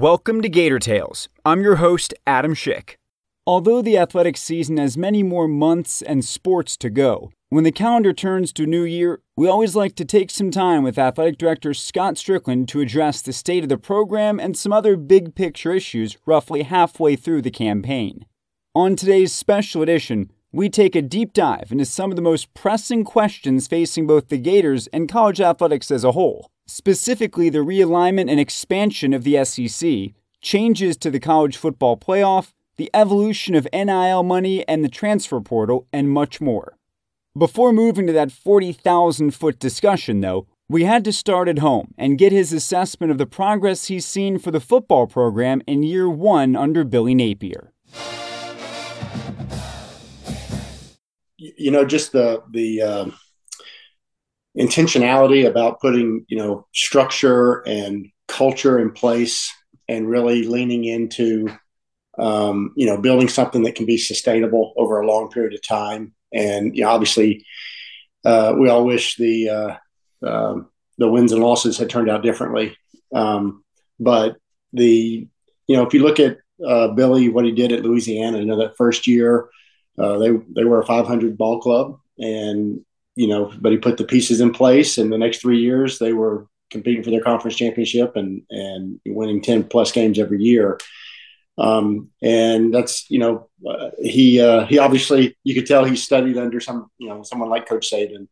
Welcome to Gator Tales. I'm your host, Adam Schick. Although the athletic season has many more months and sports to go, when the calendar turns to new year, we always like to take some time with Athletic Director Scott Stricklin to address the state of the program and some other big picture issues roughly halfway through the campaign. On today's special edition, we take a deep dive into some of the most pressing questions facing both the Gators and college athletics as a whole specifically the realignment and expansion of the SEC, changes to the college football playoff, the evolution of NIL money and the transfer portal, and much more. Before moving to that 40,000 foot discussion, though, we had to start at home and get his assessment of the progress he's seen for the football program in year one under Billy Napier. You know, just the the um, intentionality about putting you know structure and culture in place and really leaning into um, you know building something that can be sustainable over a long period of time. And you know obviously uh, we all wish the uh, um, the wins and losses had turned out differently. Um, but the you know if you look at uh, Billy what he did at Louisiana you know that first year uh, they they were a 500 ball club. And you know, but he put the pieces in place. And the next three years, they were competing for their conference championship and and winning ten plus games every year. Um, and that's you know uh, he uh, he obviously you could tell he studied under some you know someone like Coach Saban.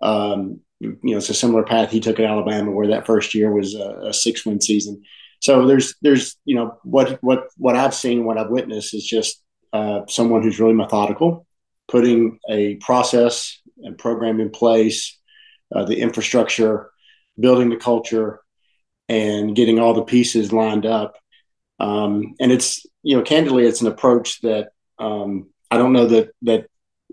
Um, you know, it's a similar path he took at Alabama, where that first year was a, a six win season. So there's there's you know what what what I've seen, what I've witnessed is just uh, someone who's really methodical, putting a process and program in place, uh, the infrastructure, building the culture, and getting all the pieces lined up. Um, and it's you know, candidly, it's an approach that um, I don't know that that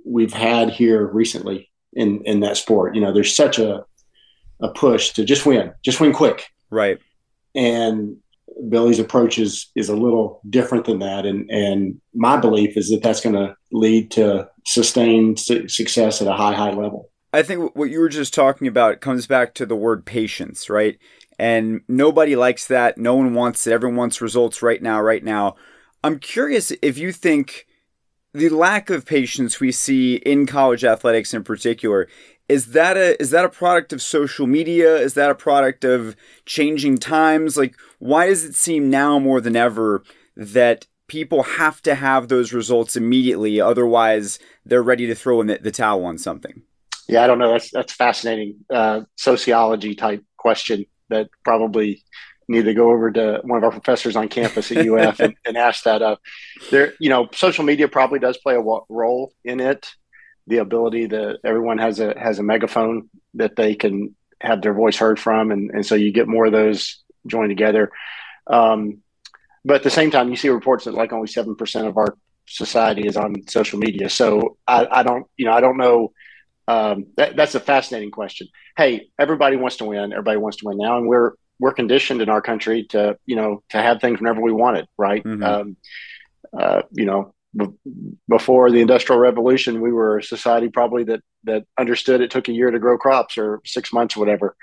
we've had here recently in in that sport. You know, there's such a a push to just win, just win quick, right? And Billy's approach is is a little different than that, and and my belief is that that's going to lead to sustained su- success at a high high level. I think what you were just talking about comes back to the word patience, right? And nobody likes that. No one wants it. Everyone wants results right now, right now. I'm curious if you think the lack of patience we see in college athletics in particular is that a is that a product of social media? Is that a product of changing times? Like why does it seem now more than ever that people have to have those results immediately otherwise they're ready to throw in the, the towel on something? Yeah i don't know. That's that's fascinating uh, sociology type question that probably need to go over to one of our professors on campus at uf and, and ask that up there you know social media probably does play a role in it the ability that everyone has a has a megaphone that they can have their voice heard from, and and so you get more of those joined together. Um, but at the same time, you see reports that like only seven percent of our society is on social media. So I, I don't, you know, I don't know. Um, that, that's a fascinating question. Hey, everybody wants to win. Everybody wants to win now, and we're we're conditioned in our country to, you know, to have things whenever we want it, right? Mm-hmm. Um, uh, you know, before the industrial revolution we were a society probably that that understood it took a year to grow crops or six months or whatever.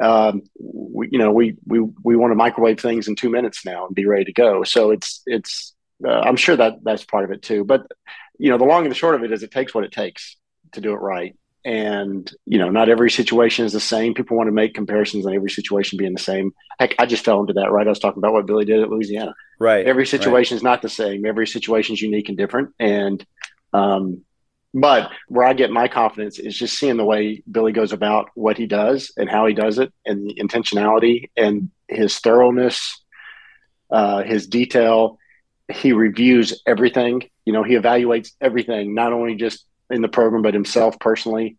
Um, we, you know we we we want to microwave things in two minutes now and be ready to go. So it's it's uh, i'm sure that that's part of it too. But you know the long and the short of it is it takes what it takes to do it right and you know not every situation is the same. People want to make comparisons on every situation being the same. Heck i just fell into that right? I was talking about what billy did at louisiana. Right every situation right. is not the same. Every situation is unique and different. And um, but where i get my confidence is just seeing the way billy goes about what he does and how he does it and the intentionality and his thoroughness uh, his detail. He reviews everything. You know he evaluates everything not only just in the program, but himself personally.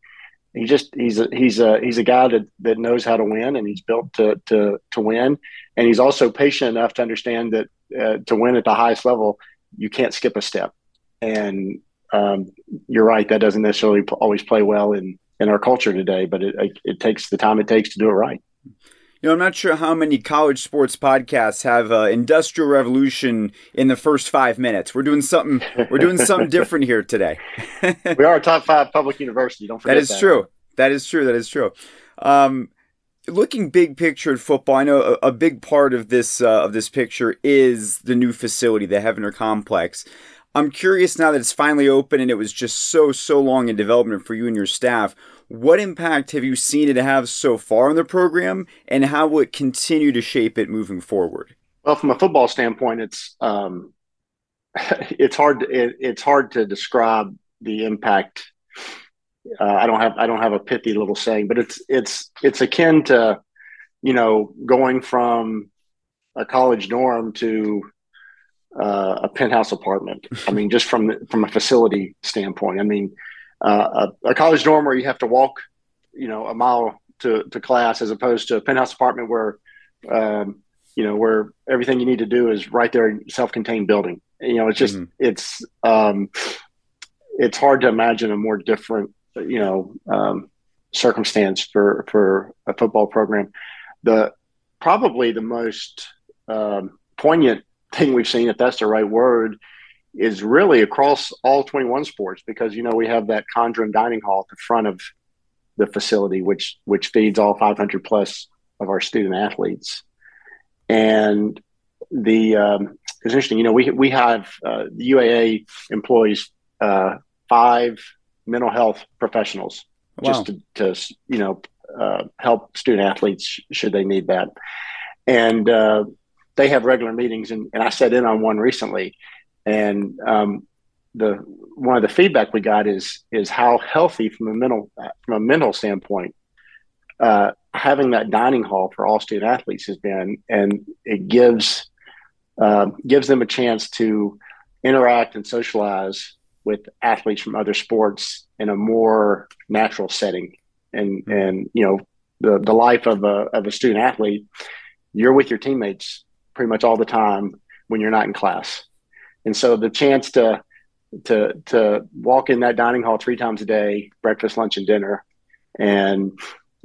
He just he's a he's a he's a guy that, that knows how to win, and he's built to to to win. And he's also patient enough to understand that uh, to win at the highest level, you can't skip a step. And um, you're right, that doesn't necessarily always play well in in our culture today, but it it takes the time it takes to do it right. You know, I'm not sure how many college sports podcasts have uh, industrial revolution in the first five minutes. We're doing something. We're doing something different here today. we are a top five public university. Don't forget that is that. That is true. That is true. That is true. Um, looking big picture at football, I know a, a big part of this uh, of this picture is the new facility, the Heavener Complex. I'm curious now that it's finally open and it was just so so long in development for you and your staff. What impact have you seen it have so far in the program, and how will it continue to shape it moving forward? Well, from a football standpoint, it's um, it's hard to, it, it's hard to describe the impact. Uh, I don't have I don't have a pithy little saying, but it's it's it's akin to you know going from a college dorm to uh, a penthouse apartment. I mean, just from from a facility standpoint. I mean, uh, a, a, college dorm where you have to walk, you know, a mile to, to class as opposed to a penthouse apartment where, um, you know, where everything you need to do is right there in self-contained building. You know, it's just, mm-hmm. it's, um, it's hard to imagine a more different, you know, um, circumstance for, for a football program. The, probably the most, um, poignant thing we've seen, if that's the right word, is really across all 21 sports because you know we have that Condren dining hall at the front of the facility which which feeds all 500 plus of our student athletes and the um, it's interesting you know we we have uh, the UAA employs uh, five mental health professionals wow. just to, to, you know uh, help student athletes should they need that and uh, they have regular meetings and, and I sat in on one recently and um, the one of the feedback we got is is how healthy from a mental from a mental standpoint uh, having that dining hall for all student athletes has been, and it gives uh, gives them a chance to interact and socialize with athletes from other sports in a more natural setting. And and you know the the life of a of a student athlete, you're with your teammates pretty much all the time when you're not in class. And so the chance to to to walk in that dining hall three times a day, breakfast, lunch, and dinner, and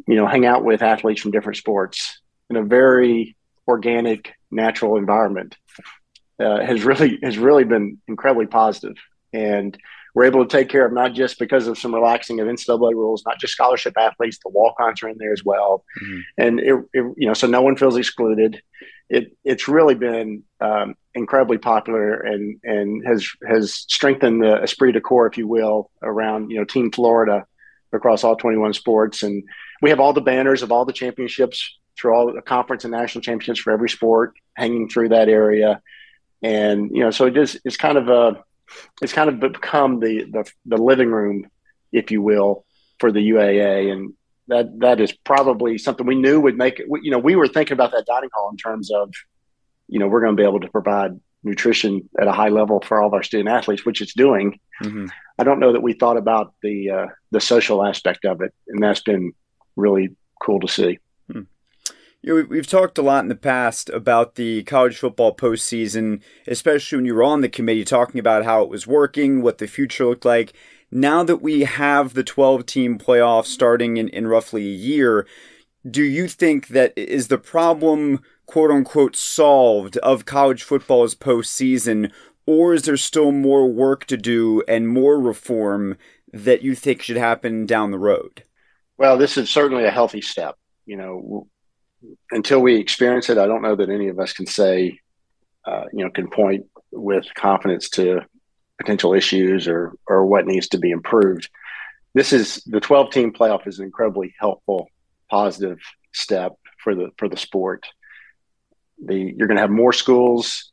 you know, hang out with athletes from different sports in a very organic, natural environment uh, has really has really been incredibly positive. And we're able to take care of not just because of some relaxing of NCAA rules, not just scholarship athletes, the walk-ons are in there as well, mm-hmm. and it, it, you know, so no one feels excluded. It it's really been um, incredibly popular and and has has strengthened the esprit de corps, if you will, around you know Team Florida across all 21 sports, and we have all the banners of all the championships through all the conference and national championships for every sport hanging through that area, and you know, so it is it's kind of a it's kind of become the the, the living room, if you will, for the UAA, and that that is probably something we knew would make it. You know, we were thinking about that dining hall in terms of you know, we're going to be able to provide nutrition at a high level for all of our student athletes, which it's doing. Mm-hmm. I don't know that we thought about the uh, the social aspect of it, and that's been really cool to see. Hmm. You know, we've talked a lot in the past about the college football postseason, especially when you were on the committee, talking about how it was working, what the future looked like. Now that we have the 12 team playoff starting in, in roughly a year, do you think that is the problem quote unquote solved of college football's postseason, or is there still more work to do and more reform that you think should happen down the road? Well, this is certainly a healthy step. You know, until we experience it, I don't know that any of us can say, uh, you know, can point with confidence to potential issues or or what needs to be improved. This is the 12 team playoff is an incredibly helpful, positive step for the for the sport the you're going to have more schools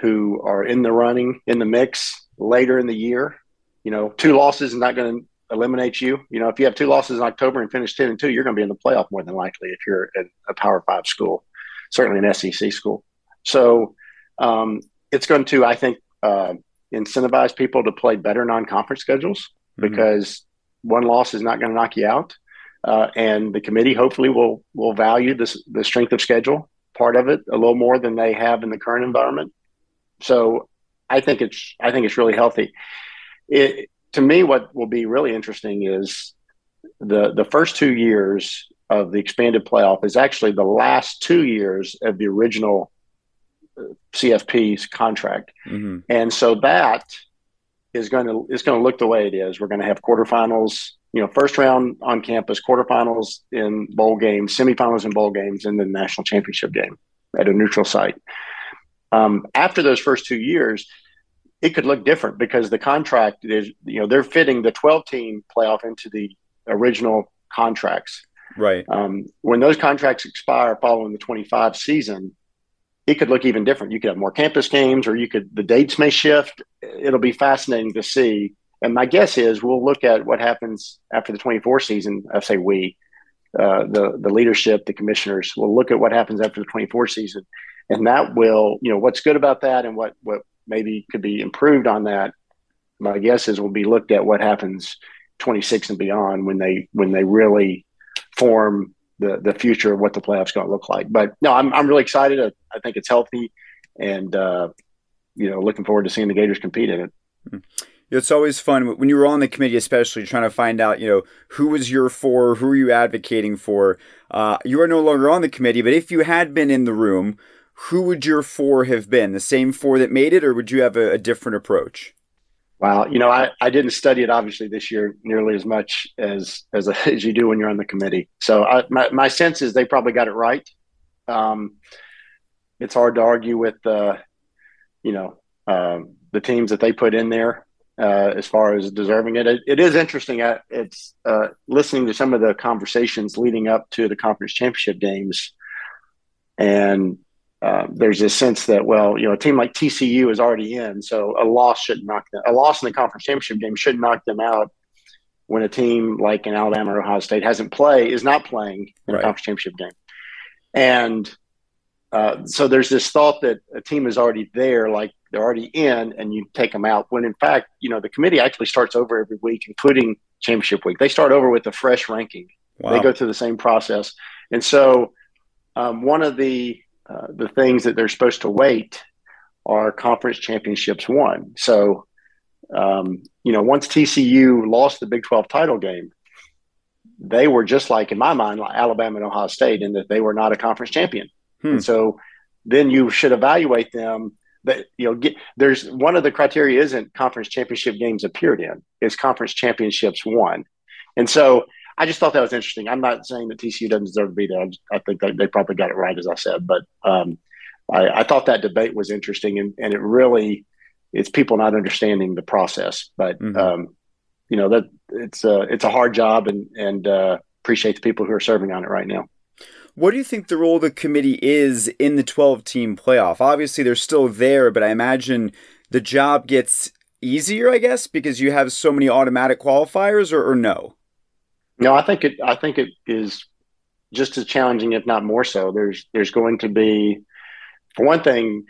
who are in the running in the mix later in the year. You know, two losses is not going to eliminate you. You know, if you have two losses in October and finish ten and two, you're going to be in the playoff more than likely if you're at a Power Five school, certainly an SEC school. So um, it's going to, I think, uh, incentivize people to play better non-conference schedules mm-hmm. because one loss is not going to knock you out. Uh, and the committee hopefully will will value this the strength of schedule part of it a little more than they have in the current environment. So I think it's I think it's really healthy. It, to me, what will be really interesting is the the first two years of the expanded playoff is actually the last two years of the original uh, CFP's contract, mm-hmm. and so that is going to is going to look the way it is. We're going to have quarterfinals, you know, first round on campus, quarterfinals in bowl games, semifinals in bowl games, and the national championship game at a neutral site. Um, after those first two years, it could look different because the contract is, you know, they're fitting the 12 team playoff into the original contracts. Right. Um, when those contracts expire following the 25 season, it could look even different. You could have more campus games, or you could the dates may shift. It'll be fascinating to see. And my guess is we'll look at what happens after the 24 season. I say we, uh, the the leadership, the commissioners will look at what happens after the 24 season, and that will you know what's good about that and what what maybe could be improved on that. My guess is will be looked at what happens 26 and beyond when they when they really form the the future of what the playoffs going to look like. But no, I'm I'm really excited. I, I think it's healthy, and uh, you know, looking forward to seeing the Gators compete in it. Mm-hmm. It's always fun when you were on the committee, especially trying to find out, you know, who was your for, who are you advocating for. Uh, you are no longer on the committee, but if you had been in the room, who would your for have been? The same four that made it, or would you have a, a different approach? Wow, you know, I, I didn't study it obviously this year nearly as much as as, as you do when you're on the committee. So I, my my sense is they probably got it right. Um, it's hard to argue with uh, you know uh, the teams that they put in there uh, as far as deserving it. It, it is interesting. Uh, it's uh, listening to some of the conversations leading up to the conference championship games, and uh, there's this sense that well, you know, a team like TCU is already in, so a loss shouldn't knock them. A loss in the conference championship game should knock them out. When a team like an Alabama or Ohio State hasn't played, is not playing in right. a conference championship game, and uh, so there's this thought that a team is already there, like they're already in, and you take them out. When in fact, you know, the committee actually starts over every week, including championship week. They start over with a fresh ranking. Wow. They go through the same process, and so um, one of the uh, the things that they're supposed to wait are conference championships won. So, um, you know, once TCU lost the Big 12 title game, they were just like, in my mind, like Alabama and Ohio State, in that they were not a conference champion. Hmm. And so then you should evaluate them. That you know, get, there's one of the criteria isn't conference championship games appeared in; is conference championships won. And so I just thought that was interesting. I'm not saying that TCU doesn't deserve to be there. I, think they probably got it right, as I said. But um, I, I, thought that debate was interesting, and, and it really it's people not understanding the process. But mm-hmm. um, you know that it's a it's a hard job, and and uh, appreciate the people who are serving on it right now. What do you think the role of the committee is in the 12 team playoff? Obviously, they're still there, but I imagine the job gets easier, I guess, because you have so many automatic qualifiers, or, or no? No, I think it. I think it is just as challenging, if not more so. There's there's going to be, for one thing,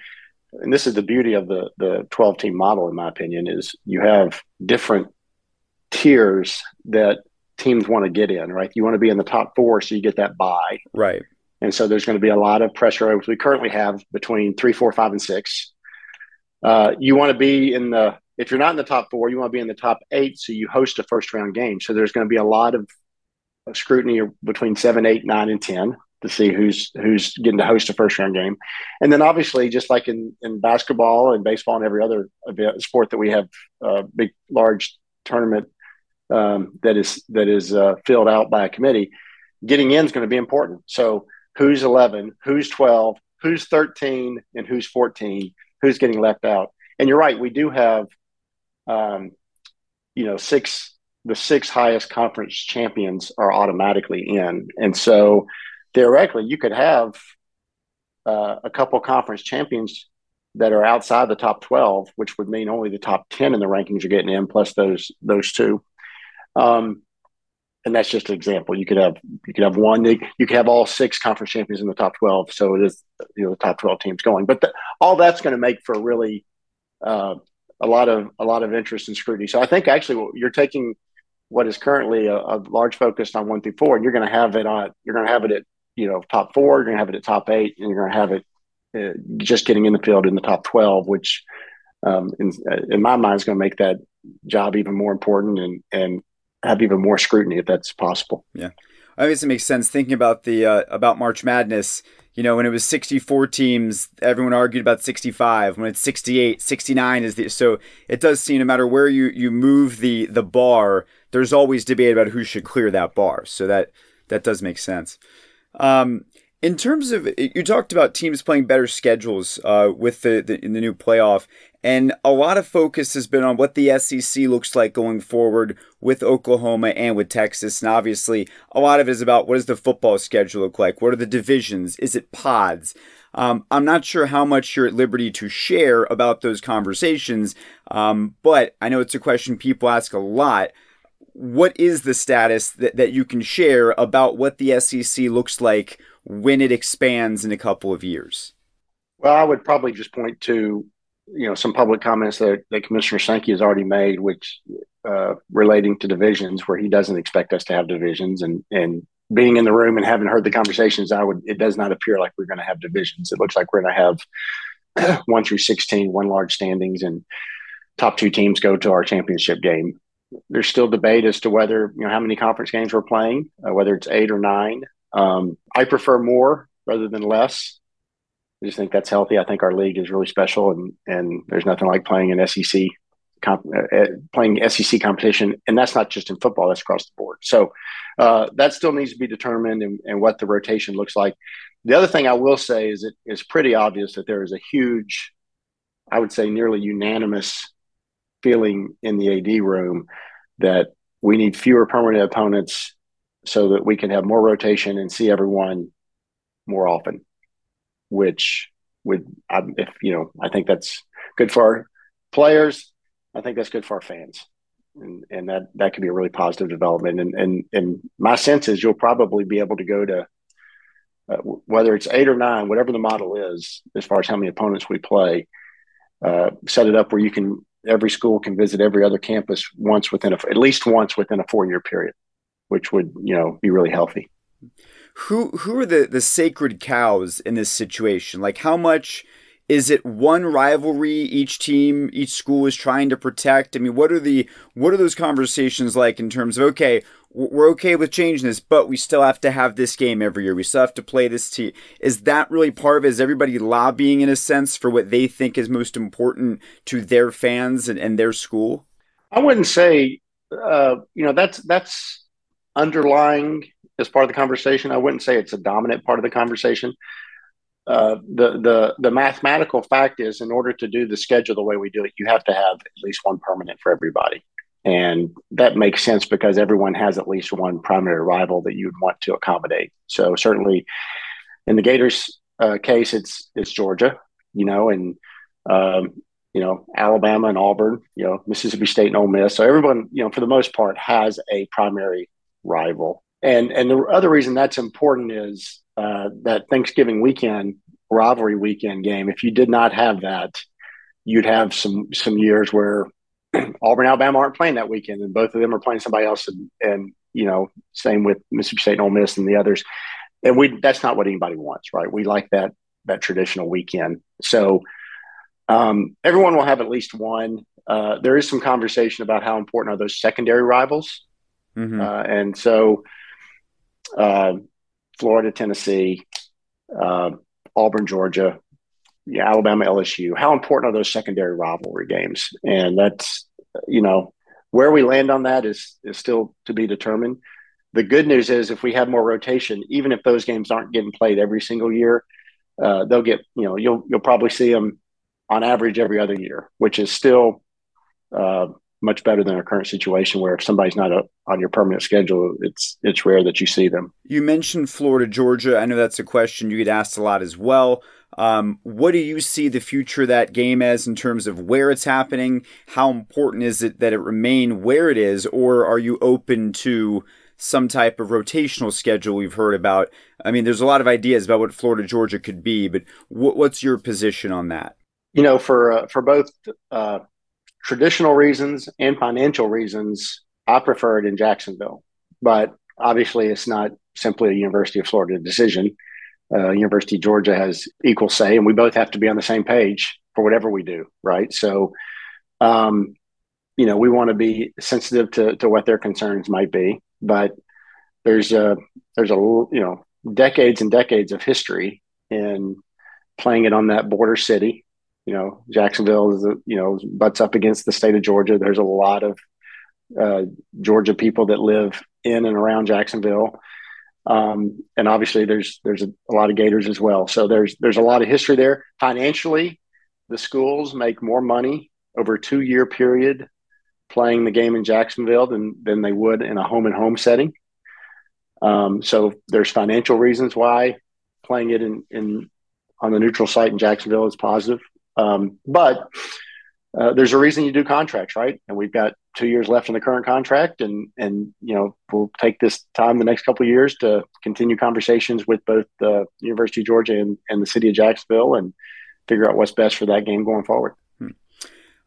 and this is the beauty of the the 12 team model, in my opinion, is you have different tiers that teams want to get in. Right, you want to be in the top four, so you get that buy. Right. And so there's going to be a lot of pressure. Which we currently have between three, four, five, and six. Uh, you want to be in the if you're not in the top four, you want to be in the top eight, so you host a first round game. So there's going to be a lot of scrutiny between seven, eight, nine, and ten to see who's who's getting to host a first round game, and then obviously, just like in in basketball and baseball and every other event, sport that we have a big, large tournament um, that is that is uh, filled out by a committee, getting in is going to be important. So who's eleven, who's twelve, who's thirteen, and who's fourteen, who's getting left out. And you're right, we do have um, you know, six the six highest conference champions are automatically in, and so theoretically, you could have uh, a couple conference champions that are outside the top twelve, which would mean only the top ten in the rankings are getting in, plus those those two. Um, and that's just an example. You could have you could have one. You could have all six conference champions in the top twelve. So it is you know the top twelve teams going. But the, all that's going to make for really uh, a lot of a lot of interest and scrutiny. So I think actually you're taking what is currently a, a large focus on one through four, and you're going to have it on you're going to have it at you know top four, you're going to have it at top eight, and you're going to have it uh, just getting in the field in the top twelve, which um, in, in my mind, is going to make that job even more important and and have even more scrutiny if that's possible. Yeah, I guess it makes sense thinking about the uh, about March Madness. You know, when it was 64 teams, everyone argued about 65. When it's 68, 69 is the so it does seem no matter where you you move the the bar, there's always debate about who should clear that bar. So that that does make sense. Um, in terms of you talked about teams playing better schedules uh, with the, the in the new playoff, and a lot of focus has been on what the SEC looks like going forward with Oklahoma and with Texas. And obviously, a lot of it is about what does the football schedule look like? What are the divisions? Is it pods? Um, I'm not sure how much you're at liberty to share about those conversations, um, but I know it's a question people ask a lot what is the status that, that you can share about what the SEC looks like when it expands in a couple of years? Well, I would probably just point to you know some public comments that, that Commissioner Sankey has already made, which uh, relating to divisions, where he doesn't expect us to have divisions, and and being in the room and having heard the conversations, I would it does not appear like we're going to have divisions. It looks like we're going to have one through 16, one large standings, and top two teams go to our championship game. There's still debate as to whether you know how many conference games we're playing, uh, whether it's eight or nine. Um, I prefer more rather than less. I just think that's healthy. I think our league is really special, and and there's nothing like playing an SEC comp, uh, uh, playing SEC competition, and that's not just in football; that's across the board. So uh, that still needs to be determined, and, and what the rotation looks like. The other thing I will say is it is pretty obvious that there is a huge, I would say, nearly unanimous feeling in the AD room that we need fewer permanent opponents so that we can have more rotation and see everyone more often, which would, if you know, I think that's good for our players. I think that's good for our fans. And, and that, that could be a really positive development. And, and, and my sense is you'll probably be able to go to, uh, whether it's eight or nine, whatever the model is, as far as how many opponents we play, uh, set it up where you can every school can visit every other campus once within a at least once within a four year period which would you know be really healthy. Who who are the the sacred cows in this situation? Like how much is it one rivalry each team each school is trying to protect? I mean, what are the what are those conversations like in terms of okay, we're okay with changing this, but we still have to have this game every year. We still have to play this team. Is that really part of it? Is everybody lobbying in a sense for what they think is most important to their fans and, and their school? I wouldn't say, uh, you know, that's that's underlying as part of the conversation. I wouldn't say it's a dominant part of the conversation. Uh, the the the mathematical fact is, in order to do the schedule the way we do it, you have to have at least one permanent for everybody, and that makes sense because everyone has at least one primary rival that you'd want to accommodate. So certainly, in the Gators uh, case, it's it's Georgia, you know, and um, you know Alabama and Auburn, you know Mississippi State and Ole Miss. So everyone, you know, for the most part, has a primary rival. And and the other reason that's important is uh, that Thanksgiving weekend rivalry weekend game. If you did not have that, you'd have some some years where Auburn, Alabama aren't playing that weekend, and both of them are playing somebody else. And, and you know, same with Mississippi State and Ole Miss and the others. And we that's not what anybody wants, right? We like that that traditional weekend. So um, everyone will have at least one. Uh, there is some conversation about how important are those secondary rivals. Mm-hmm. Uh, and so, uh, Florida, Tennessee, uh, Auburn, Georgia, yeah, Alabama, LSU. How important are those secondary rivalry games? And that's you know where we land on that is is still to be determined. The good news is if we have more rotation, even if those games aren't getting played every single year, uh, they'll get you know you'll you'll probably see them on average every other year, which is still uh, much better than our current situation where if somebody's not a, on your permanent schedule, it's it's rare that you see them. You mentioned Florida, Georgia. I know that's a question you get asked a lot as well. Um, what do you see the future of that game as in terms of where it's happening? How important is it that it remain where it is, or are you open to some type of rotational schedule we've heard about? I mean, there's a lot of ideas about what Florida, Georgia could be, but what's your position on that? You know, for uh, for both uh, traditional reasons and financial reasons, I prefer it in Jacksonville. But obviously, it's not simply a University of Florida decision. uh, University of Georgia has equal say, and we both have to be on the same page for whatever we do, right? So, um, you know, we want to be sensitive to to what their concerns might be, but there's a there's a you know decades and decades of history in playing it on that border city. You know, Jacksonville is you know butts up against the state of Georgia. There's a lot of uh, Georgia people that live in and around Jacksonville. Um, and obviously there's there's a, a, lot of Gators as well. So there's there's a lot of history there. Financially, the schools make more money over a two year period playing the game in Jacksonville than than they would in a home and home setting. Um, so there's financial reasons why playing it in, in on the neutral site in Jacksonville is positive. Um, but uh, there's a reason you do contracts, right? And we've got two years left in the current contract, and and you know we'll take this time the next couple of years to continue conversations with both the University of Georgia and, and the city of Jacksonville, and figure out what's best for that game going forward. Hmm.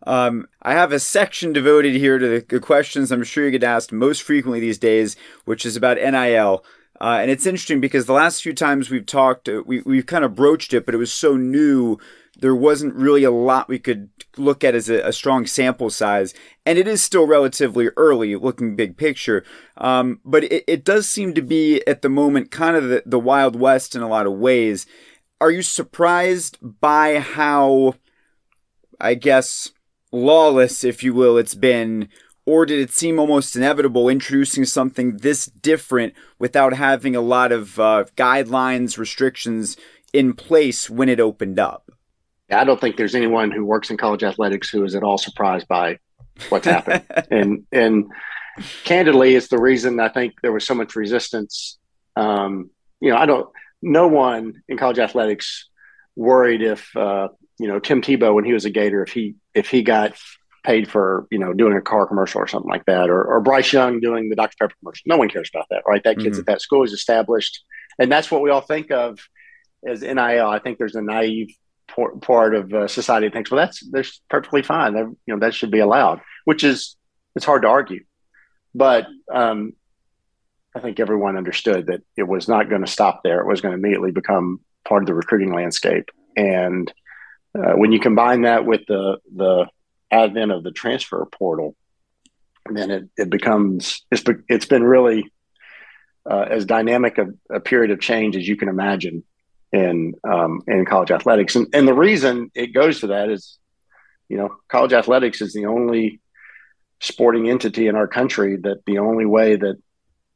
Um, I have a section devoted here to the, questions I'm sure you get asked most frequently these days, which is about NIL. Uh, and it's interesting because the last few times we've talked, uh, we, we've kind of broached it, but it was so new there wasn't really a lot we could look at as a, a, strong sample size. And it is still relatively early looking big picture. Um, but it, it, does seem to be at the moment kind of the, the Wild West in a lot of ways. Are you surprised by how, I guess, lawless, if you will, it's been? Or did it seem almost inevitable introducing something this different without having a lot of uh, guidelines, restrictions in place when it opened up? I don't think there's anyone who works in college athletics who is at all surprised by what's happened. and and candidly, it's the reason I think there was so much resistance. Um, you know, I don't. No one in college athletics worried if uh, you know Tim Tebow when he was a Gator if he if he got paid for you know doing a car commercial or something like that, or, or Bryce Young doing the Dr Pepper commercial. No one cares about that, right? That kid's mm-hmm. at that school is established, and that's what we all think of as NIL. I think there's a naive part of uh, society thinks, well, that's that's perfectly fine. That, you know, that should be allowed, which is it's hard to argue. But um, I think everyone understood that it was not going to stop there. It was going to immediately become part of the recruiting landscape. And uh, when you combine that with the the advent of the transfer portal, then it, it becomes it's it's been really uh, as dynamic a, a, period of change as you can imagine in um, in college athletics. And and the reason it goes to that is, you know, college athletics is the only sporting entity in our country that the only way that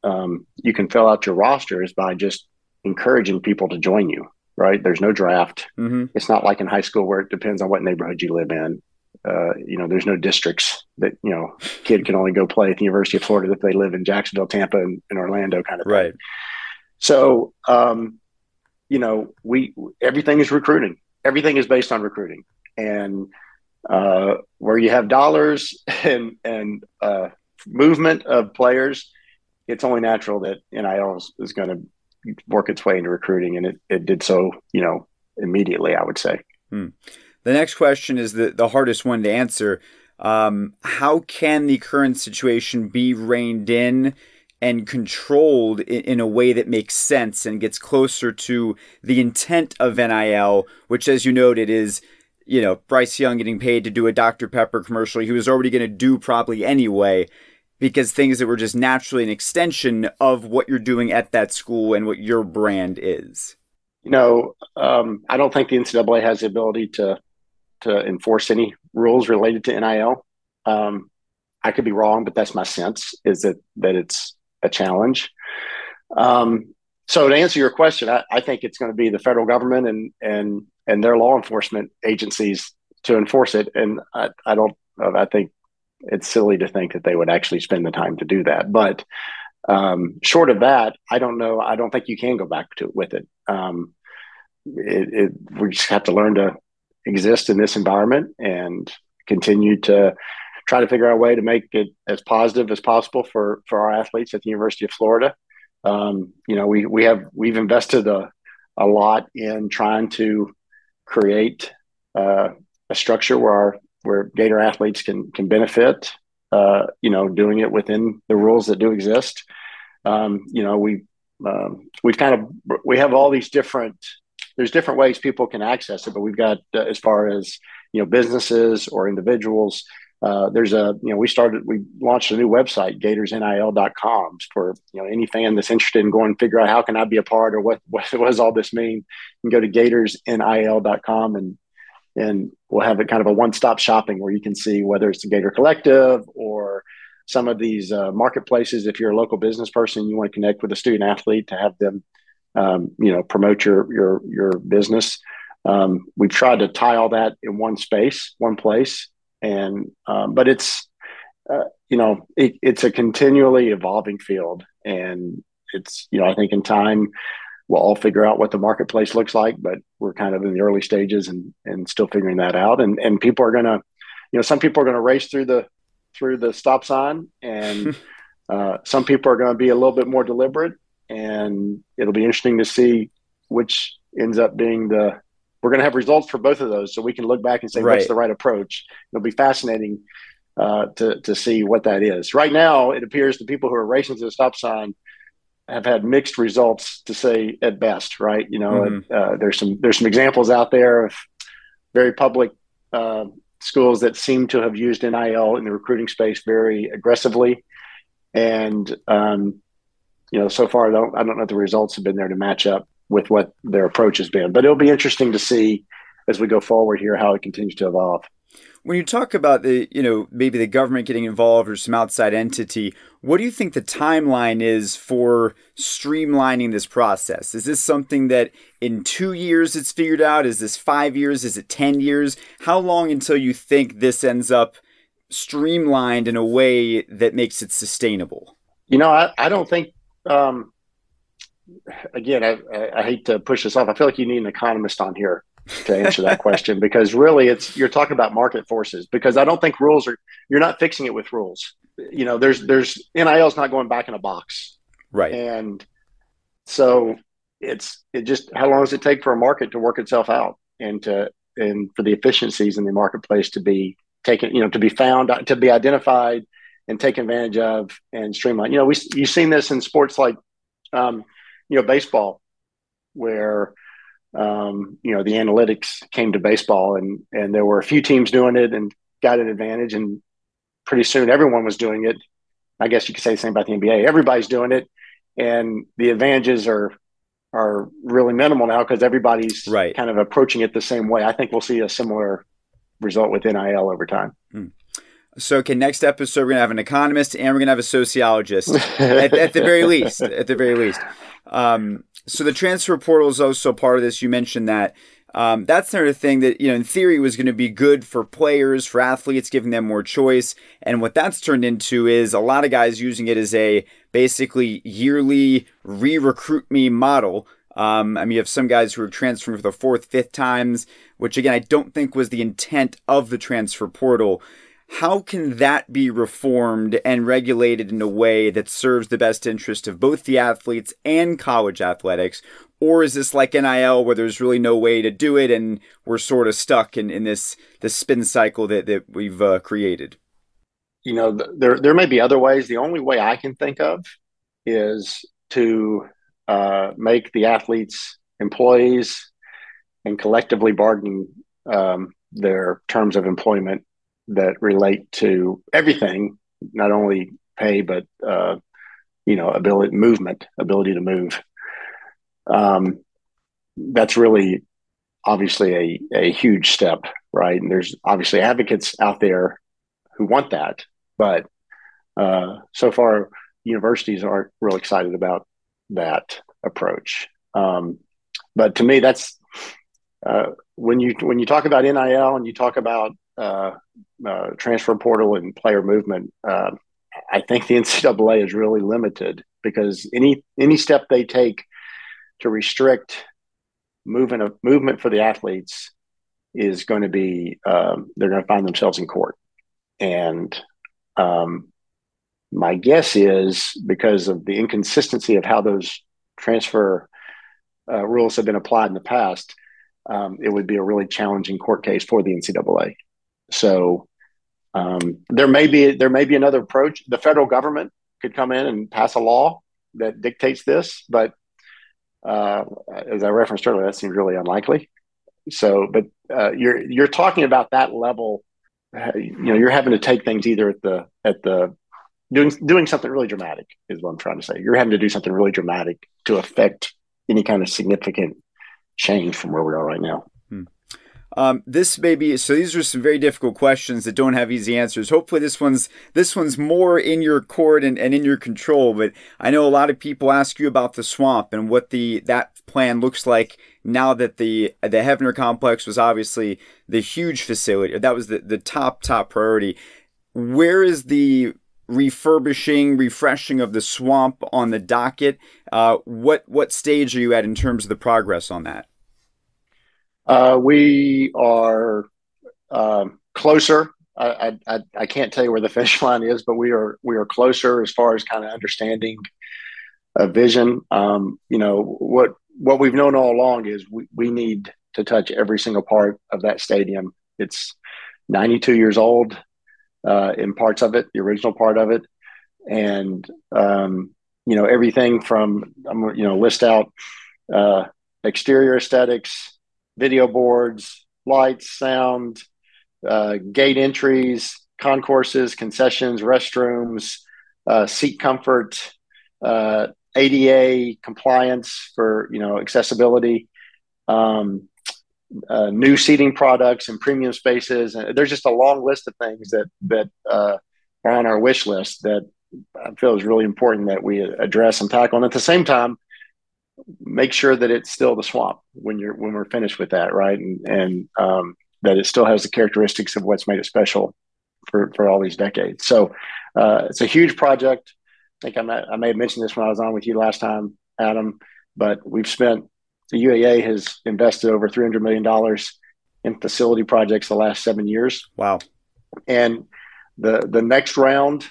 um, you can fill out your roster is by just encouraging people to join you. Right? There's no draft. Mm-hmm. It's not like in high school where it depends on what neighborhood you live in. Uh, you know, there's no districts that you know kid can only go play at the University of Florida if they live in Jacksonville, Tampa, and, and Orlando, kind of thing. Right. So, um, you know, we everything is recruiting. Everything is based on recruiting, and uh, where you have dollars and and uh, movement of players, it's only natural that NIL is, is going to work its way into recruiting, and it, it did so, you know, immediately. I would say. Hmm. The next question is the the hardest one to answer. Um, how can the current situation be reined in? And controlled in, a way that makes sense and gets closer to the intent of NIL, which, as you noted, is you know Bryce Young getting paid to do a Dr Pepper commercial. He was already going to do probably anyway, because things that were just naturally an extension of what you're doing at that school and what your brand is. You know, um, I don't think the NCAA has the ability to to enforce any rules related to NIL. Um, I could be wrong, but that's my sense is that that it's a challenge. Um, so to answer your question, I, I think it's going to be the federal government and and and their law enforcement agencies to enforce it. And I, I don't. I think it's silly to think that they would actually spend the time to do that. But um, short of that, I don't know. I don't think you can go back to with it. Um, it, it. We just have to learn to exist in this environment and continue to try to figure out a way to make it as positive as possible for for our athletes at the University of Florida. Um, you know, we we have we've invested a a lot in trying to create uh, a structure where our where Gator athletes can can benefit. Uh, you know, doing it within the rules that do exist. Um, you know, we um, we've kind of we have all these different there's different ways people can access it, but we've got uh, as far as you know businesses or individuals. Uh, there's a you know we started we launched a new website gatorsnil.com for you know any fan that's interested in going figure out how can I be a part or what what, what does all this mean. You can go to gatorsnil.com and and we'll have it kind of a one-stop shopping where you can see whether it's the Gator Collective or some of these uh, marketplaces. If you're a local business person, you want to connect with a student athlete to have them, um, you know, promote your your your business. Um, we've tried to tie all that in one space, one place, and um, but it's uh, you know it, it's a continually evolving field, and it's you know I think in time we'll all figure out what the marketplace looks like, but we're kind of in the early stages and and still figuring that out. And and people are gonna, you know, some people are gonna race through the through the stop sign, and uh, some people are going to be a little bit more deliberate. And it'll be interesting to see which ends up being the. We're going to have results for both of those, so we can look back and say right. what's the right approach. It'll be fascinating uh, to to see what that is. Right now, it appears the people who are racing to the stop sign have had mixed results, to say at best. Right? You know, mm-hmm. uh, there's some there's some examples out there of very public uh, schools that seem to have used NIL in the recruiting space very aggressively. And, um, you know, so far, I don't, I don't know if the results have been there to match up with what their approach has been. But it'll be interesting to see as we go forward here how it continues to evolve. When you talk about the, you know, maybe the government getting involved or some outside entity, what do you think the timeline is for streamlining this process? Is this something that in two years it's figured out? Is this five years? Is it 10 years? How long until you think this ends up streamlined in a way that makes it sustainable? You know, I, I don't think, um, again, I, I hate to push this off. I feel like you need an economist on here to answer that question because really it's you're talking about market forces because I don't think rules are you're not fixing it with rules. You know, there's there's NIL is not going back in a box. Right. And so it's it just how long does it take for a market to work itself out and to and for the efficiencies in the marketplace to be taken, you know, to be found, to be identified and taken advantage of and streamlined. You know, we you've seen this in sports like um, you know, baseball where um, you know, the analytics came to baseball and, and there were a few teams doing it and got an advantage. And pretty soon everyone was doing it. I guess you could say the same about the NBA. Everybody's doing it. And the advantages are, are really minimal now because everybody's right. kind of approaching it the same way. I think we'll see a similar result with NIL over time. Hmm. So, okay, next episode we're gonna have an economist and we're gonna have a sociologist at, at, the very least. At the very least, um, so the transfer portal is also part of this. You mentioned that. Um, that's another thing that, you know, in theory was going to be good for players, for athletes, giving them more choice. And what that's turned into is a lot of guys using it as a basically yearly re recruit me model. Um, I mean, you have some guys who are transferring for the fourth, fifth times, which again, I don't think was the intent of the transfer portal how can that be reformed and regulated in a way that serves the best interest of both the athletes and college athletics? Or is this like NIL where there's really no way to do it and we're sort of stuck in, in this, this spin cycle that, that we've uh, created? You know, there, there may be other ways. The only way I can think of is to uh, make the athletes employees and collectively bargain um, their terms of employment that relate to everything, not only pay but uh, you know ability movement, ability to move. Um, that's really obviously a a huge step, right? And there's obviously advocates out there who want that, but uh, so far universities aren't real excited about that approach. Um, but to me, that's uh, when you when you talk about NIL and you talk about uh, uh, transfer portal and player movement, uh, I think the NCAA is really limited because any any step they take to restrict movement of movement for the athletes is going to be um, they're going to find themselves in court, and um, my guess is because of the inconsistency of how those transfer uh, rules have been applied in the past, um, it would be a really challenging court case for the NCAA. So um, there may be there may be another approach. The federal government could come in and pass a law that dictates this, but uh, as I referenced earlier, that seems really unlikely. So, but uh, you're you're talking about that level. You know, you're having to take things either at the at the doing doing something really dramatic is what I'm trying to say. You're having to do something really dramatic to affect any kind of significant change from where we are right now. Um, this may be so. These are some very difficult questions that don't have easy answers. Hopefully, this one's this one's more in your court and, and in your control. But I know a lot of people ask you about the swamp and what the that plan looks like now that the the Heavener complex was obviously the huge facility. That was the the top top priority. Where is the refurbishing, refreshing of the swamp on the docket? Uh, what what stage are you at in terms of the progress on that? Uh, we are um, closer. I, I, I can't tell you where the finish line is, but we are we are closer as far as kind of understanding a vision. Um, you know what what we've known all along is we, we need to touch every single part of that stadium. It's 92 years old uh, in parts of it, the original part of it, and um, you know everything from I'm you know list out uh, exterior aesthetics, video boards, lights, sound, uh, gate entries, concourses, concessions, restrooms, uh, seat comfort, uh, ADA compliance for you know accessibility, um, uh, new seating products and premium spaces. And there's just a long list of things that that uh, are on our wish list that I feel is really important that we address and tackle. And at the same time, make sure that it's still the swamp when you're when we're finished with that, right? And and um, that it still has the characteristics of what's made it special for for all these decades. So uh, it's a huge project. I think I may, I may have mentioned this when I was on with you last time, Adam. But we've spent the UAA has invested over three hundred million dollars in facility projects the last seven years. Wow! And the the next round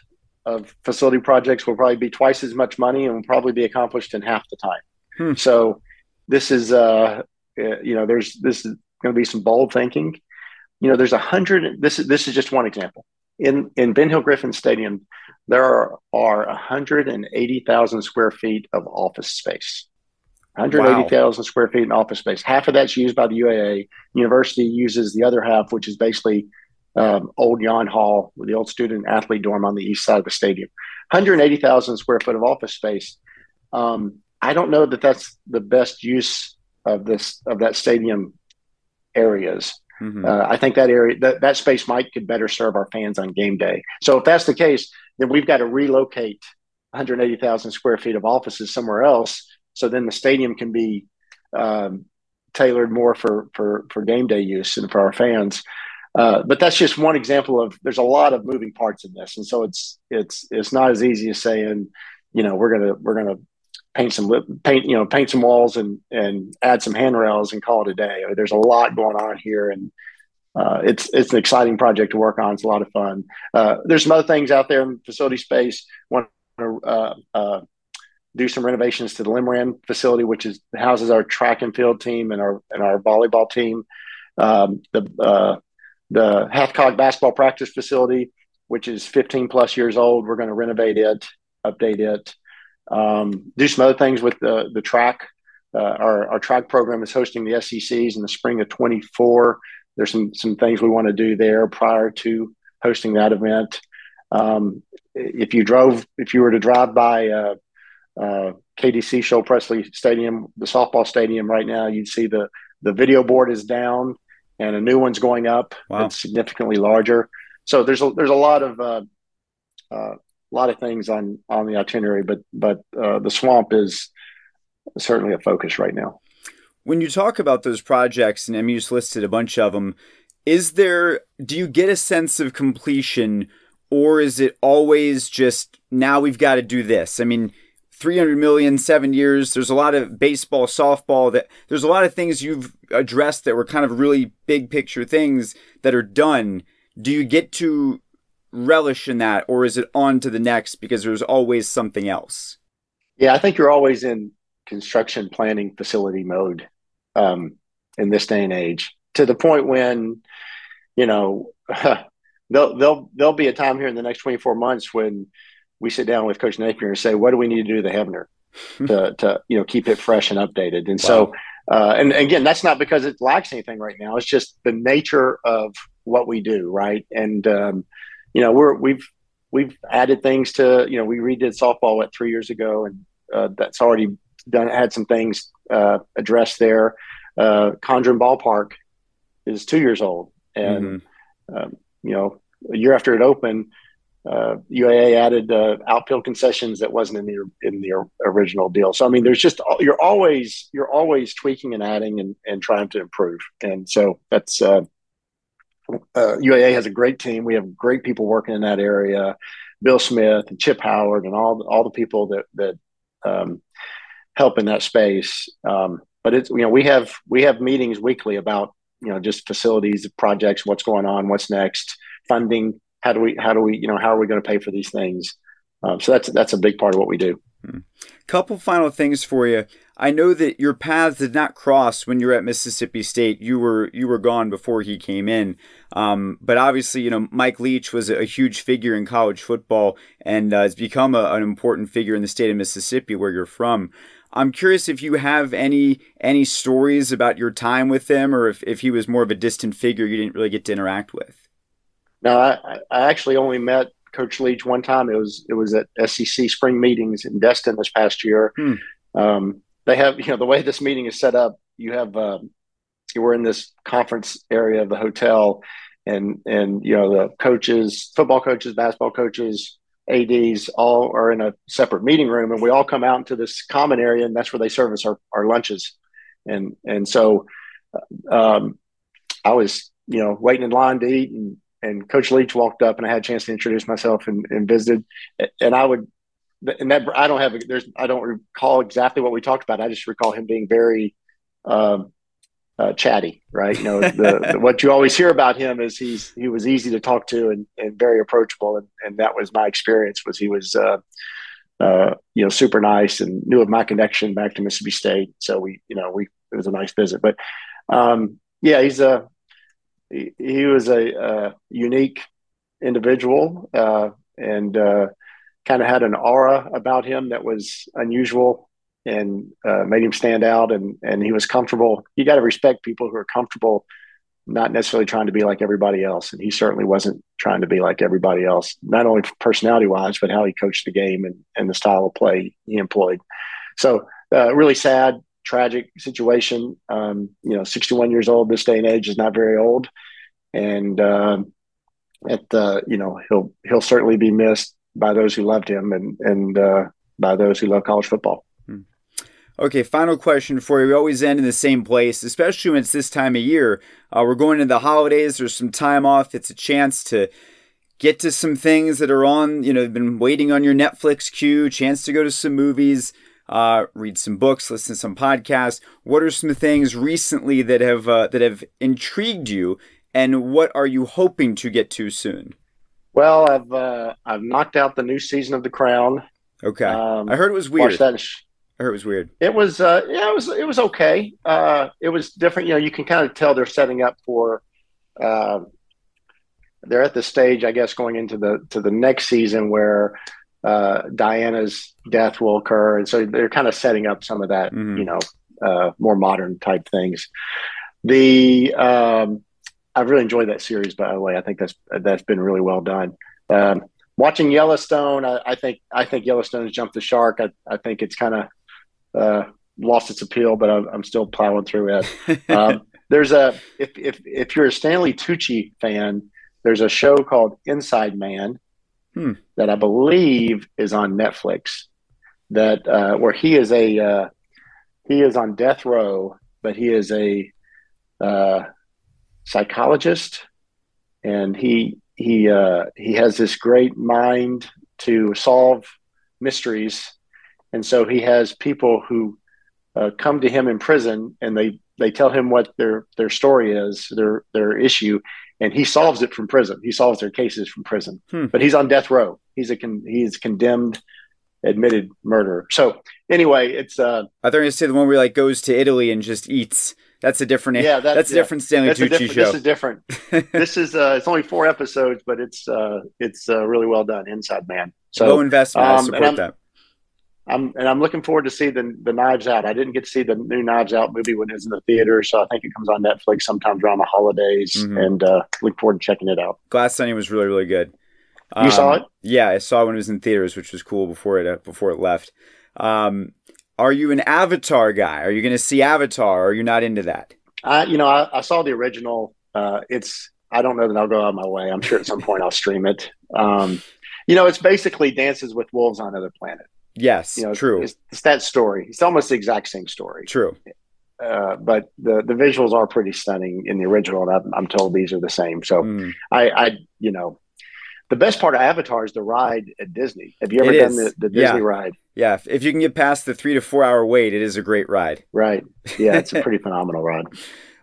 of facility projects will probably be twice as much money and will probably be accomplished in half the time. Hmm. So this is, uh, uh, you know, there's this is going to be some bold thinking. You know, there's a hundred. This is this is just one example. In in Ben Hill Griffin Stadium, there are are 180,000 square feet of office space. 180,000 wow. square feet in office space. Half of that's used by the UAA. University uses the other half, which is basically um, old Yon Hall, the old student athlete dorm on the east side of the stadium. 180,000 square foot of office space. Um, I don't know that that's the best use of this of that stadium areas. Mm-hmm. Uh, I think that area that, that space might could better serve our fans on game day. So if that's the case, then we've got to relocate 180,000 square feet of offices somewhere else. So then the stadium can be um, tailored more for for for game day use and for our fans. Uh, but that's just one example of there's a lot of moving parts in this, and so it's it's it's not as easy as saying, you know, we're gonna we're gonna paint some paint you know paint some walls and and add some handrails and call it a day. I mean, there's a lot going on here, and uh, it's it's an exciting project to work on. It's a lot of fun. Uh, there's some other things out there in facility space. Want to uh, uh, do some renovations to the Lemerand facility, which is houses our track and field team and our and our volleyball team. Um, the uh, the Hathcock basketball practice facility, which is 15 plus years old, we're going to renovate it, update it um, do some other things with the, the track. Uh, our, our track program is hosting the SECs in the spring of 24. There's some, some things we want to do there prior to hosting that event. Um, if you drove, if you were to drive by uh, uh, Katie Seashole Pressly Stadium, the softball stadium right now, you'd see the, the video board is down and a new one's going up. Wow. It's significantly larger. So there's a, there's a lot of uh, uh, a lot of things on on the itinerary, but but uh, the swamp is certainly a focus right now. When you talk about those projects, and you just listed a bunch of them, is there? Do you get a sense of completion, or is it always just now we've got to do this? I mean. 300 million, seven years. There's a lot of baseball, softball that there's a lot of things you've addressed that were kind of really big picture things that are done. Do you get to relish in that, or is it on to the next because there's always something else? Yeah, I think you're always in construction planning facility mode um, in this day and age to the point when, you know, there'll, there'll, there'll be a time here in the next 24 months when we sit down with Coach Napier and say, what do we need to do to the Heavener to, to you know keep it fresh and updated? And wow. so, uh, and again, that's not because it lacks anything right now. It's just the nature of what we do, right? And um, you know, we're we've we've added things to you know we redid softball what three years ago, and uh, that's already done had some things uh, addressed there. Uh, Condren Ballpark is two years old, and mm-hmm. um, you know a year after it opened, uh, UAA added uh, outfield concessions that wasn't in the in the original deal. So I mean, there's just you're always you're always tweaking and adding and, and trying to improve. And so that's uh, UAA uh, has a great team. We have great people working in that area. Bill Smith and Chip Howard and all all the people that that um, help in that space. Um, but it's you know we have we have meetings weekly about you know just facilities, projects, what's going on, what's next, funding. How do we how do we you know how are we going to pay for these things? Um, so that's that's a big part of what we do. Hmm. Couple final things for you. I know that your paths did not cross when you were at Mississippi State. You were you were gone before he came in. Um, but obviously, you know Mike Leach was a huge figure in college football and uh, has become a, an important figure in the state of Mississippi, where you're from. I'm curious if you have any any stories about your time with him, or if, if he was more of a distant figure you didn't really get to interact with. No, I, I actually only met Coach Leach one time. It was it was at SEC spring meetings in Destin this past year. Hmm. Um, they have you know the way this meeting is set up. You have um, you were in this conference area of the hotel, and and you know the coaches, football coaches, basketball coaches, ads all are in a separate meeting room and we all come out into this common area and that's where they service our, our lunches and and so um, i was you know waiting in line to eat and and coach leach walked up and i had a chance to introduce myself and, and visited and i would and that i don't have there's i don't recall exactly what we talked about i just recall him being very um, uh, chatty, right? You know, the, the, what you always hear about him is he's he was easy to talk to and, and very approachable, and, and that was my experience. Was he was uh, uh, you know super nice and knew of my connection back to Mississippi State, so we you know we it was a nice visit. But um, yeah, he's a he, was a, a, unique individual uh, and uh, kind of had an aura about him that was unusual and uh, made him stand out and and he was comfortable. You got to respect people who are comfortable not necessarily trying to be like everybody else and he certainly wasn't trying to be like everybody else not only personality wise but how he coached the game and, and the style of play he employed. So uh, really sad tragic situation um, you know 61 years old this day and age is not very old and um, at the you know he'll he'll certainly be missed by those who loved him and and uh, by those who love college football Okay, final question for you. We always end in the same place, especially when it's this time of year. Uh, we're going into the holidays. There's some time off. It's a chance to get to some things that are on, you know, been waiting on your Netflix queue, chance to go to some movies, uh, read some books, listen to some podcasts. What are some things recently that have uh, that have intrigued you, and what are you hoping to get to soon? Well, I've uh, I've knocked out the new season of The Crown. Okay, um, I heard it was weird. I heard it was weird. It was, uh, yeah, it was, it was okay. Uh, it was different. You know, you can kind of tell they're setting up for. Uh, they're at the stage, I guess, going into the to the next season where uh, Diana's death will occur, and so they're kind of setting up some of that, mm-hmm. you know, uh, more modern type things. The um, I've really enjoyed that series, by the way. I think that's that's been really well done. Um, watching Yellowstone, I, I, think I think Yellowstone's jumped the shark. I, I think it's kind of uh, lost its appeal, but I'm, I'm still plowing through it. Um, there's a if, if if you're a Stanley Tucci fan, there's a show called Inside Man hmm. that I believe is on Netflix. That uh, where he is a uh, he is on death row, but he is a uh, psychologist, and he he uh, he has this great mind to solve mysteries and so he has people who uh, come to him in prison and they they tell him what their their story is, their their issue, and he solves it from prison. He solves their cases from prison. Hmm. But he's on death row. He's a con- he's condemned admitted murderer. So anyway, it's uh I thought you say the one where he like goes to Italy and just eats That's a different. Yeah, that's, that's a different Stanley Tucci different, show. This is different. this is uh, it's only four episodes, but it's uh, it's uh, really well done. Inside Man. So low investment. Um, I support that. I'm and I'm looking forward to see the the Knives Out. I didn't get to see the new Knives Out movie when it was in the theater, so I think it comes on Netflix sometime around the holidays, mm-hmm. and uh, look forward to checking it out. Glass Onion was really really good. You um, saw it? Yeah, I saw it when it was in theaters, which was cool before it uh, before it left. Um, are you an Avatar guy? Are you going to see Avatar? Or are you not into that? I, you know, I, I saw the original. Uh, it's I don't know that I'll go out of my way. I'm sure at some point I'll stream it. Um, you know, it's basically Dances with Wolves on Another Planet. Yes, you know, true. It's, it's, that story. It's almost the exact same story. True. Uh, but the the visuals are pretty stunning in the original, and I'm, I'm told these are the same. So mm. I, I, you know, the best part of Avatar is the ride at Disney. Have you ever it done the, the, Disney yeah. ride? Yeah, if you can get past the three to four hour wait, it is a great ride. Right. Yeah, it's a pretty phenomenal ride.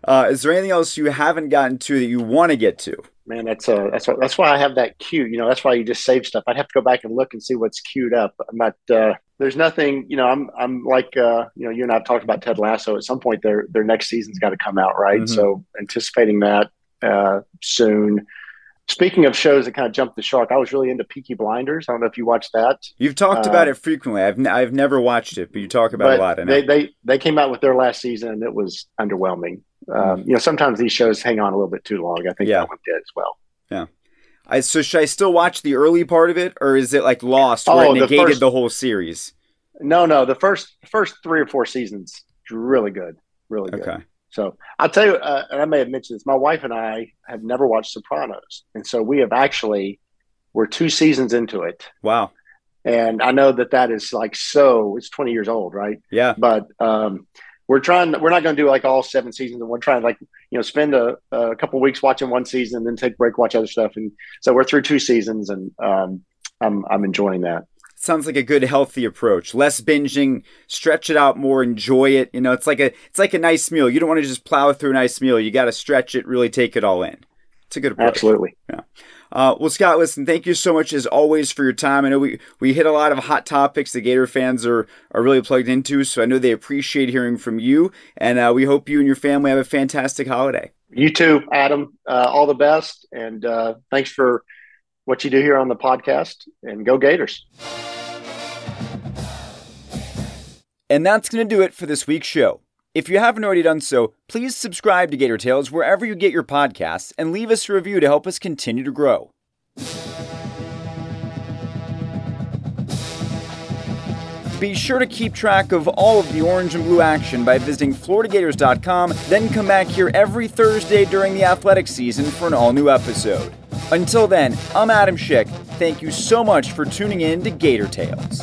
Uh, is there anything else you haven't gotten to that you want to get to? Man, that's uh, that's what, that's why I have that queue. You know, that's why you just save stuff. I'd have to go back and look and see what's queued up. I'm not. Uh, there's nothing. You know, I'm I'm like uh, you know, you and I've talked about Ted Lasso. At some point, their their next season's got to come out, right? Mm-hmm. So anticipating that uh, soon. Speaking of shows that kind of jumped the shark, I was really into Peaky Blinders. I don't know if you watched that. You've talked uh, about it frequently. I've n- I've never watched it, but you talk about it a lot. They they they came out with their last season, and it was underwhelming. Um, you know, sometimes these shows hang on a little bit too long. I think yeah. that one did as well. Yeah. I, so should I still watch the early part of it, or is it like Lost, where oh, it negated the, first, the, whole series? No, no. The first first three or four seasons, really good, really good. Okay. So I'll tell you, uh, and I may have mentioned this. My wife and I have never watched Sopranos, and so we have actually we're two seasons into it. Wow. And I know that that is like so. It's twenty years old, right? Yeah. But um, we're trying we're not going to do like all seven seasons and we're trying to like you know spend a, a couple weeks watching one season and then take a break watch other stuff. And so we're through two seasons and um, i'm i'm enjoying that. Sounds like a good healthy approach. Less binging stretch it out more enjoy it. You know it's like a it's like a nice meal. You don't want to just plow through a nice meal. You got to stretch it really take it all in. It's a good approach. Absolutely. Yeah uh, well, Scott, listen, thank you so much as always for your time. I know we, we hit a lot of hot topics the Gator fans are, are really plugged into, so I know they appreciate hearing from you. And uh, we hope you and your family have a fantastic holiday. You too, Adam. Uh, all the best. And uh, thanks for what you do here on the podcast. And go Gators. And that's going to do it for this week's show. If you haven't already done so, please subscribe to Gator Tales wherever you get your podcasts and leave us a review to help us continue to grow. Be sure to keep track of all of the orange and blue action by visiting FloridaGators.com, then come back here every Thursday during the athletic season for an all new episode. Until then, I'm Adam Schick. Thank you so much for tuning in to Gator Tales.